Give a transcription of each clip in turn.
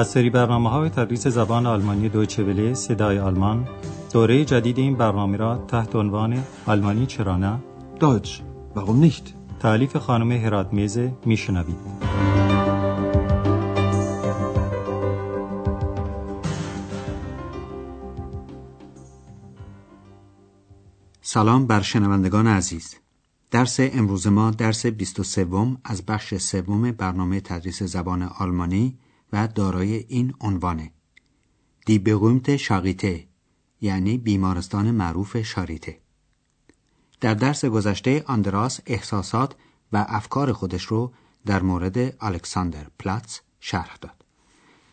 از سری برنامه های تدریس زبان آلمانی دویچه وله صدای آلمان دوره جدید این برنامه را تحت عنوان آلمانی چرا نه؟ Deutsch, warum nicht? تعلیف خانم هرات میزه میشنوید. سلام بر شنوندگان عزیز. درس امروز ما درس 23 از بخش سوم برنامه تدریس زبان آلمانی و دارای این عنوانه. die berühmte Charité یعنی بیمارستان معروف شاریته. در درس گذشته آندرآس احساسات و افکار خودش رو در مورد الکساندرپلاتس شرح داد.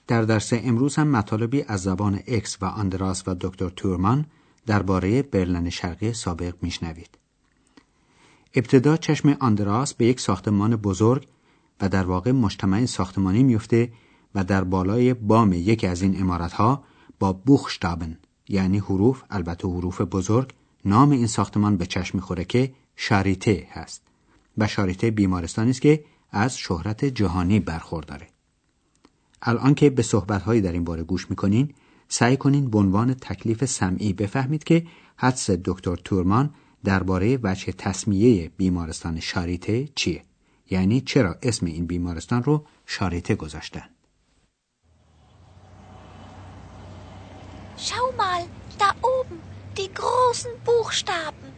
در درس امروز هم مطالبی از زبان اکس و آندرآس و دکتر تورمان درباره برلن شرقی سابق میشنوید. ابتدا چشم آندراس به یک ساختمان بزرگ و در واقع مجتمع ساختمانی میفته و در بالای بام یکی از این ها با بوخشتابن یعنی حروف البته حروف بزرگ نام این ساختمان به چشم می‌خوره که شاریته هست و شاریته بیمارستانی است که از شهرت جهانی برخورداره. الان که به صحبتهایی در این باره گوش می‌کنین سعی کنین به عنوان تکلیف سمعی بفهمید که حدس دکتر تورمان درباره وجه تصمیه بیمارستان شاریته چیه؟ یعنی چرا اسم این بیمارستان رو شاریته گذاشتن؟ Schau mal, da oben, die großen Buchstaben.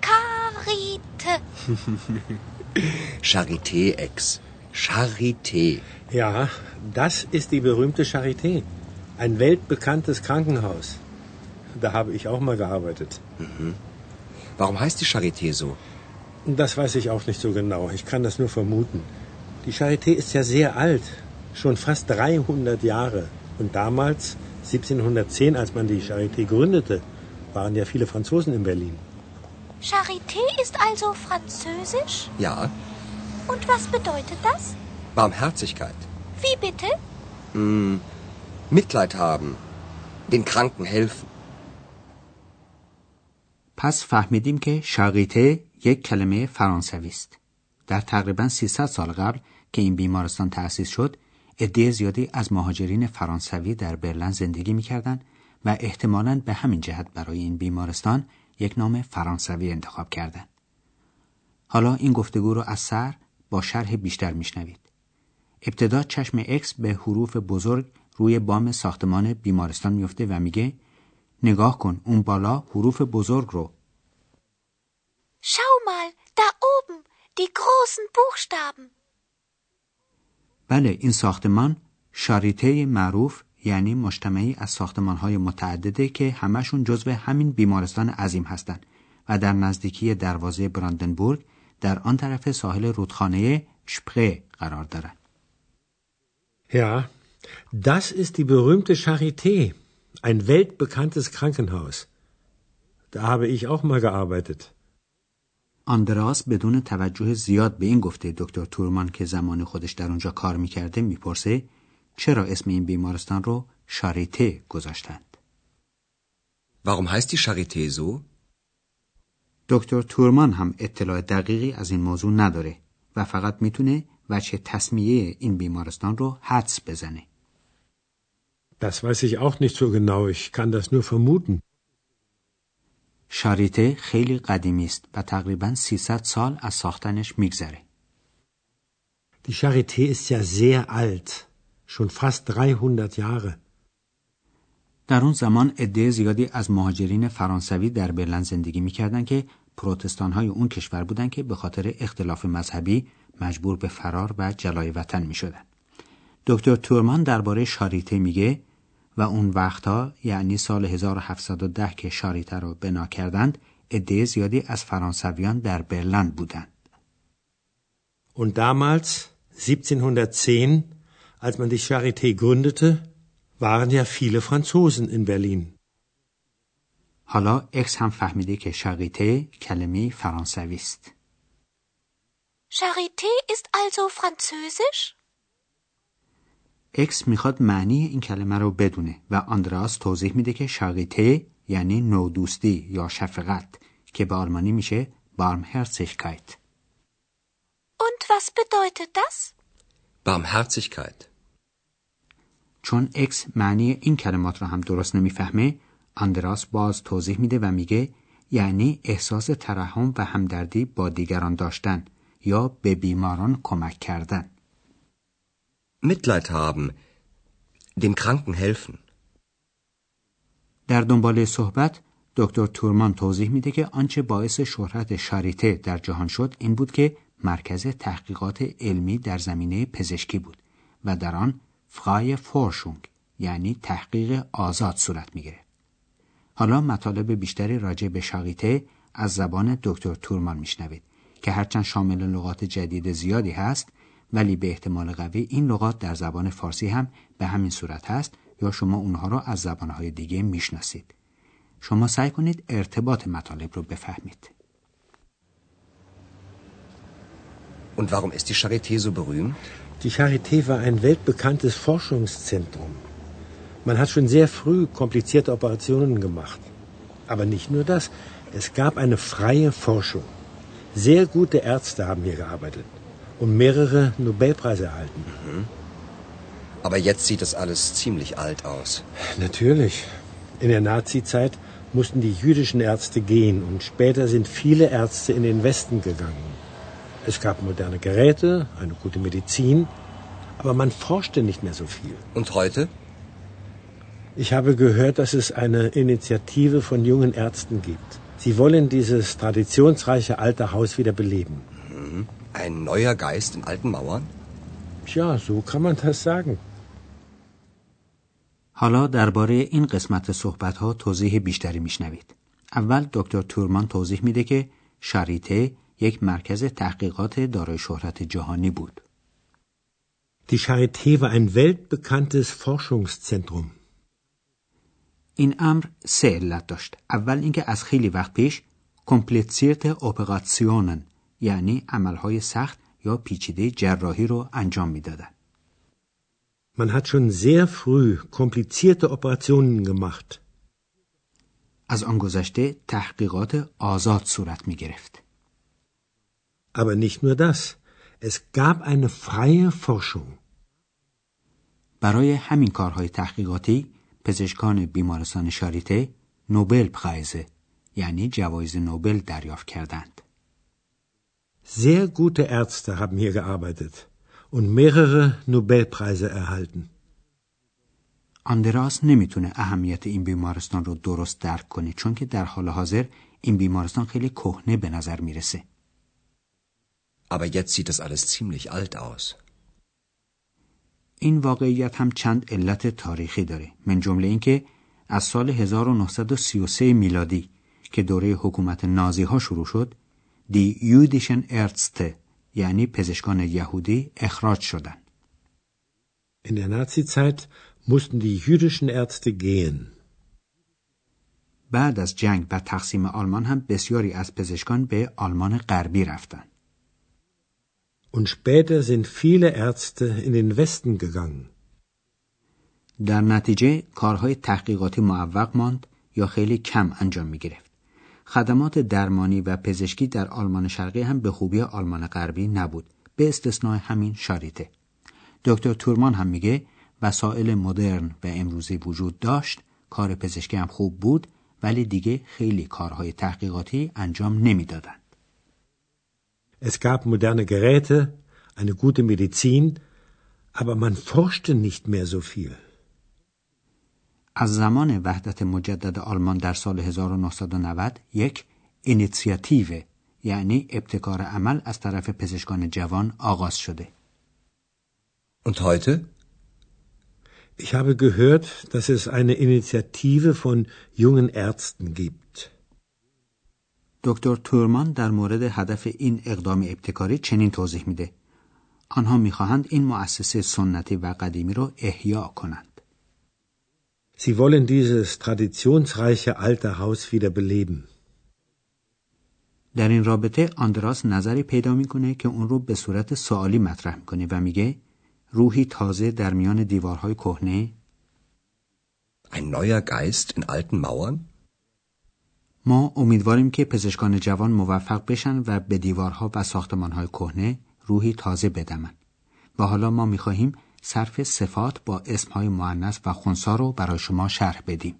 Karite. Charité, Ex. Charité. Ja, das ist die berühmte Charité. Ein weltbekanntes Krankenhaus. Da habe ich auch mal gearbeitet. Mhm. Warum heißt die Charité so? Das weiß ich auch nicht so genau. Ich kann das nur vermuten. Die Charité ist ja sehr alt. Schon fast 300 Jahre. Und damals 1710, als man die Charité gründete, waren ja viele Franzosen in Berlin. Charité ist also französisch? Ja. Und was bedeutet das? Barmherzigkeit. Wie bitte? Mm, Mitleid haben. Den Kranken helfen. پس فهمیدیم که شاقیته یک کلمه فرانسوی است. در تقریبا 300 سال قبل که این بیمارستان تأسیس شد، عده زیادی از مهاجرین فرانسوی در برلن زندگی می‌کردند و احتمالاً به همین جهت برای این بیمارستان یک نام فرانسوی انتخاب کردند. حالا این گفتگو رو از سر با شرح بیشتر میشنوید. ابتدا چشم اکس به حروف بزرگ روی بام ساختمان بیمارستان میفته و میگه نگاه کن اون بالا حروف بزرگ رو. Schau mal, da oben, die großen Buchstaben. بله این ساختمان شاریته معروف یعنی مجتمعی از های متعدده که همشون جزو همین بیمارستان عظیم هستند و در نزدیکی دروازه براندنبورگ در آن طرف ساحل رودخانه شپره قرار دارند. Ja, das ist die berühmte Charité, ein weltbekanntes Krankenhaus. Da habe ich auch mal gearbeitet. آندراس بدون توجه زیاد به این گفته دکتر تورمان که زمان خودش در اونجا کار می‌کرده می‌پرسه چرا اسم این بیمارستان رو شاریته گذاشتند؟ Warum heißt die Charité so? دکتر تورمان هم اطلاع دقیقی از این موضوع نداره و فقط می‌تونه وچه تصمیه این بیمارستان رو حدس بزنه. Das weiß ich auch nicht so genau. Ich kann das nur vermuten. شاریته خیلی قدیمی است و تقریبا 300 سال از ساختنش میگذره. Die Charité ist ja sehr alt. Schon fast 300 Jahre. در اون زمان عده زیادی از مهاجرین فرانسوی در برلن زندگی می‌کردند که پروتستان های اون کشور بودند که به خاطر اختلاف مذهبی مجبور به فرار و جلای وطن می شدن. دکتر تورمان درباره شاریته میگه و اون وقتها یعنی سال 1710 که شاریته رو بنا کردند عده زیادی از فرانسویان در برلن بودند. Und damals 1710 als man die Charité gründete waren ja viele Franzosen in Berlin. حالا اکس هم فهمیده که شاریته کلمه فرانسوی است. Charité ist also französisch? اکس می‌خواد معنی این کلمه رو بدونه و آندرآس توضیح میده که Charité یعنی نوع‌دوستی یا شفقت که به آلمانی میشه Barmherzigkeit. Und was bedeutet das? Barmherzigkeit. چون اکس معنی این کلمات را هم درست نمی‌فهمه آندراس باز توضیح میده و میگه یعنی احساس ترحم و همدردی با دیگران داشتن یا به بیماران کمک کردن Mitleid haben. Dem Kranken helfen. در دنبال صحبت دکتر تورمان توضیح میده که آنچه باعث شهرت شاریته در جهان شد این بود که مرکز تحقیقات علمی در زمینه پزشکی بود و در آن فقای فورشونگ یعنی تحقیق آزاد صورت می‌گیره. حالا مطالب بیشتری راجع به شاریته از زبان دکتر تورمان میشنوید که هرچند شامل لغات جدید زیادی هست ولی به احتمال قوی این لغات در زبان فارسی هم به همین صورت هست یا شما اونها را از زبانهای دیگه می‌شناسید. شما سعی کنید ارتباط مطالب رو بفهمید. Und warum ist die Charité so berühmt? Die Charité war ein weltbekanntes Forschungszentrum. Man hat schon sehr früh komplizierte Operationen gemacht. Aber nicht nur das, es gab eine freie Forschung. Sehr gute Ärzte haben hier gearbeitet und mehrere Nobelpreise erhalten. Aber jetzt sieht das alles ziemlich alt aus. Natürlich. In der Nazizeit mussten die jüdischen Ärzte gehen und später sind viele Ärzte in den Westen gegangen. Es gab moderne Geräte, eine gute Medizin, aber man forschte nicht mehr so viel. Und heute? Ich habe gehört, dass es eine Initiative von jungen Ärzten gibt. Sie wollen dieses traditionsreiche alte Haus wieder beleben. Ein neuer Geist in alten Mauern? Tja, so kann man das sagen. حالا درباره این قسمت صحبت ها توضیح بیشتری میشنوید. اول دکتر تورمان توضیح میده که شاریته یک مرکز تحقیقات دارای شهرت جهانی بود. Die Charité war ein weltbekanntes Forschungszentrum. این امر سه علت داشت. اول اینکه از خیلی وقت پیش کمپلیسیرت اپراتسیونن یعنی عملهای سخت یا پیچیده جراحی رو انجام می‌دادند. Man hat schon sehr früh komplizierte Operationen gemacht. از آن گذشته تحقیقات آزاد صورت می گرفت. Aber nicht nur das. Es gab eine freie Forschung. برای همین کارهای تحقیقاتی پزشکان بیمارستان شاریته نوبل پرایزه یعنی جوایز نوبل دریافت کردند. Sehr gute Ärzte haben hier gearbeitet und mehrere Nobelpreise erhalten. آندراس نمی‌تونه اهمیت این بیمارستان رو درست درک کنه چون که در حال حاضر این بیمارستان خیلی کهنه به نظر می‌رسه. Aber jetzt sieht das alles ziemlich alt aus. این واقعیت هم چند علت تاریخی داره من جمله اینکه از سال 1933 میلادی که دوره حکومت نازی ها شروع شد دی یودیشن ارتسته یعنی پزشکان یهودی اخراج شدند. In der Nazizeit mussten die jüdischen Ärzte gehen. بعد از جنگ و تقسیم آلمان هم بسیاری از پزشکان به آلمان غربی رفتند. Und später sind viele Ärzte in den Westen gegangen. در نتیجه کارهای تحقیقاتی معوق ماند یا خیلی کم انجام می گرفت. خدمات درمانی و پزشکی در آلمان شرقی هم به خوبی آلمان غربی نبود به استثنای همین شاریته. دکتر تورمان هم میگه وسایل مدرن و امروزی وجود داشت کار پزشکی هم خوب بود ولی دیگه خیلی کارهای تحقیقاتی انجام نمی‌دادند. Es gab moderne Geräte, eine gute Medizin, aber man forschte nicht mehr so viel. از زمان وحدت مجدد آلمان در سال 1990 یک اینیسیاتیو یعنی ابتکار عمل از طرف پزشکان جوان آغاز شده. Und heute? Ich habe gehört, dass es eine Initiative von jungen Ärzten gibt. دکتر تورمان در مورد هدف این اقدام ابتکاری چنین توضیح میده. آنها می‌خواهند این مؤسسه سنتی و قدیمی رو احیا کنند. Sie wollen dieses traditionsreiche alte Haus wieder beleben. در این رابطه آندراس نظری پیدا می‌کنه که اون رو به صورت سوالی مطرح می‌کنه و میگه روحی تازه در میان دیوارهای کهنه Ein neuer Geist in alten Mauern? ما امیدواریم که پزشکان جوان موفق بشن و به دیوارها و ساختمانهای کهنه روحی تازه بدمن و حالا ما می‌خواهیم صرف صفات با اسمهای معنس و خونسا رو برای شما شرح بدیم.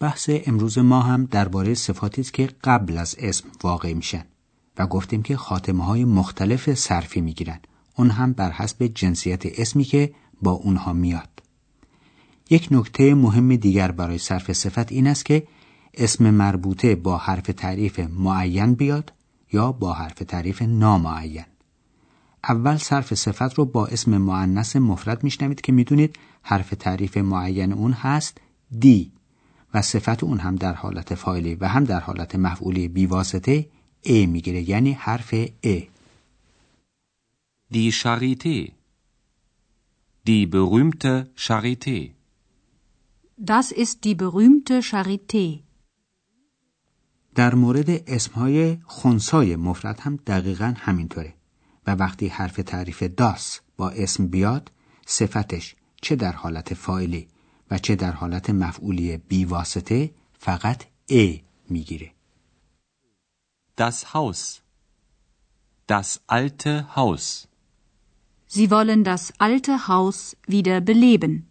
بحث امروز ما هم درباره صفاتی است که قبل از اسم واقع میشن و گفتیم که خاتمه های مختلف صرفی می‌گیرن اون هم بر حسب جنسیت اسمی که با اونها میاد یک نکته مهم دیگر برای صرف صفت این است که اسم مربوطه با حرف تعریف معین بیاد یا با حرف تعریف نامعین. اول صرف صفت رو با اسم معنس مفرد میشنوید که می‌دونید حرف تعریف معین اون هست دی و صفت اون هم در حالت فایلی و هم در حالت مفعولی بیواسطه ای می‌گیره یعنی حرف ای Die Charité. Die berühmte Charité. Das ist die berühmte Charité. در مورد اسمهای خونسای مفرد هم دقیقا همینطوره و وقتی حرف تعریف داس با اسم بیاد صفتش چه در حالت فایلی و چه در حالت مفعولی بی واسطه فقط ا می‌گیره. Das Haus Das alte Haus Sie wollen das alte Haus wieder beleben.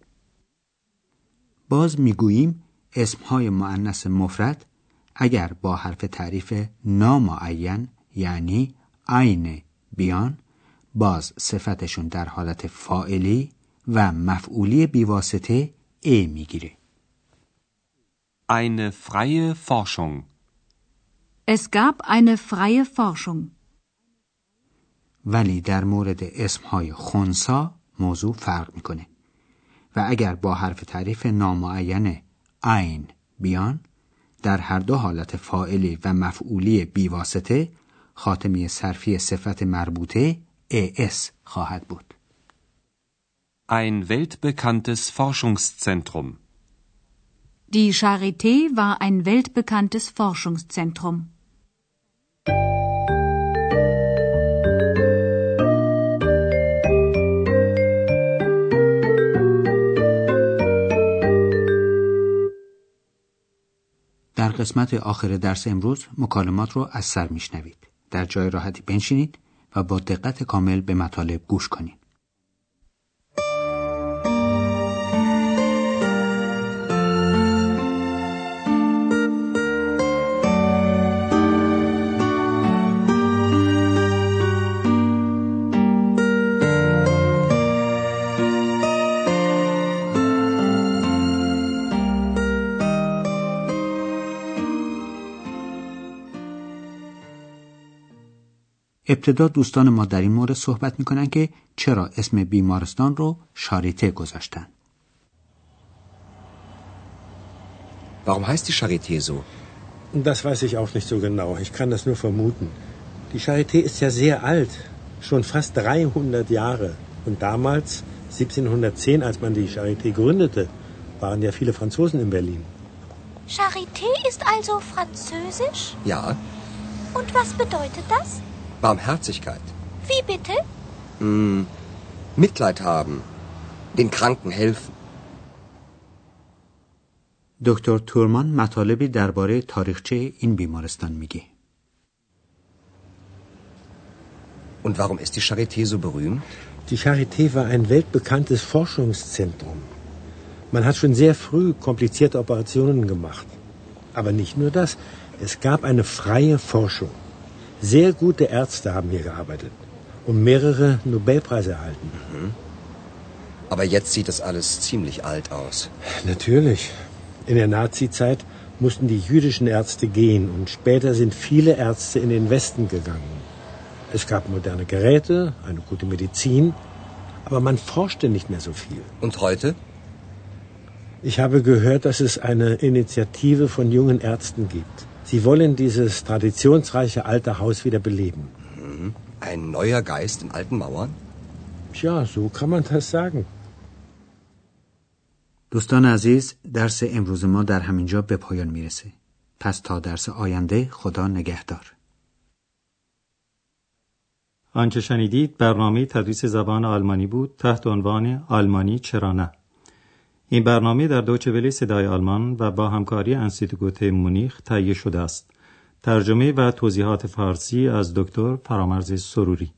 باز می‌گوییم اسمهای معنس مفرد اگر با حرف تعریف نامعین یعنی عین بیان باز صفتشون در حالت فائلی و مفعولی بیواسطه ای می‌گیره. Eine freie Forschung Es gab eine freie Forschung. ولی در مورد اسمهای خونسا موضوع فرق می‌کنه و اگر با حرف تعریف نامعین عین بیان در هر دو حالت فائلی و مفعولی بیواسطه خاتمی صرفی صفت مربوطه اس خواهد بود. Ein weltbekanntes Forschungszentrum Die Charité war ein weltbekanntes Forschungszentrum. قسمت آخر درس امروز مکالمات رو از سر میشنوید. در جای راحتی بنشینید و با دقت کامل به مطالب گوش کنید. ابتدا دوستان ما در این مورد صحبت میکنن که چرا اسم بیمارستان رو شاریته گذاشتن Warum heißt die Charité so? Das weiß ich auch nicht so genau. Ich kann das nur vermuten. Die Charité ist ja sehr alt. Schon fast 300 Jahre. Und damals, 1710, als man die Charité gründete, waren ja viele Franzosen in Berlin. Charité ist also französisch? Ja, Und was bedeutet das? Barmherzigkeit. Wie bitte? Hm, Mitleid haben. Den Kranken helfen. دکتر تورمان مطالبی درباره تاریخچه این بیمارستان میگه. Und warum ist die Charité so berühmt? Die Charité war ein weltbekanntes Forschungszentrum. Man hat schon sehr früh komplizierte Operationen gemacht. Aber nicht nur das, es gab eine freie Forschung. Sehr gute Ärzte haben hier gearbeitet und mehrere Nobelpreise erhalten. Aber jetzt sieht das alles ziemlich alt aus. Natürlich. In der Nazizeit mussten die jüdischen Ärzte gehen und später sind viele Ärzte in den Westen gegangen. Es gab moderne Geräte, eine gute Medizin, aber man forschte nicht mehr so viel. Und heute? Ich habe gehört, dass es eine Initiative von jungen Ärzten gibt. Sie wollen dieses traditionsreiche alte Haus wieder beleben. Ein neuer Geist in alten Mauern? Tja, so kann man das sagen. دوستان عزیز درس امروز ما در همینجا به پایان می‌رسه. پس تا درس آینده خدا نگهدار. آنچه شنیدید برنامه تدریس زبان آلمانی بود تحت عنوان آلمانی چرا نه این برنامه در دوچه صدای آلمان و با همکاری انسیتگوت مونیخ تهیه شده است. ترجمه و توضیحات فارسی از دکتر فرامرز سروری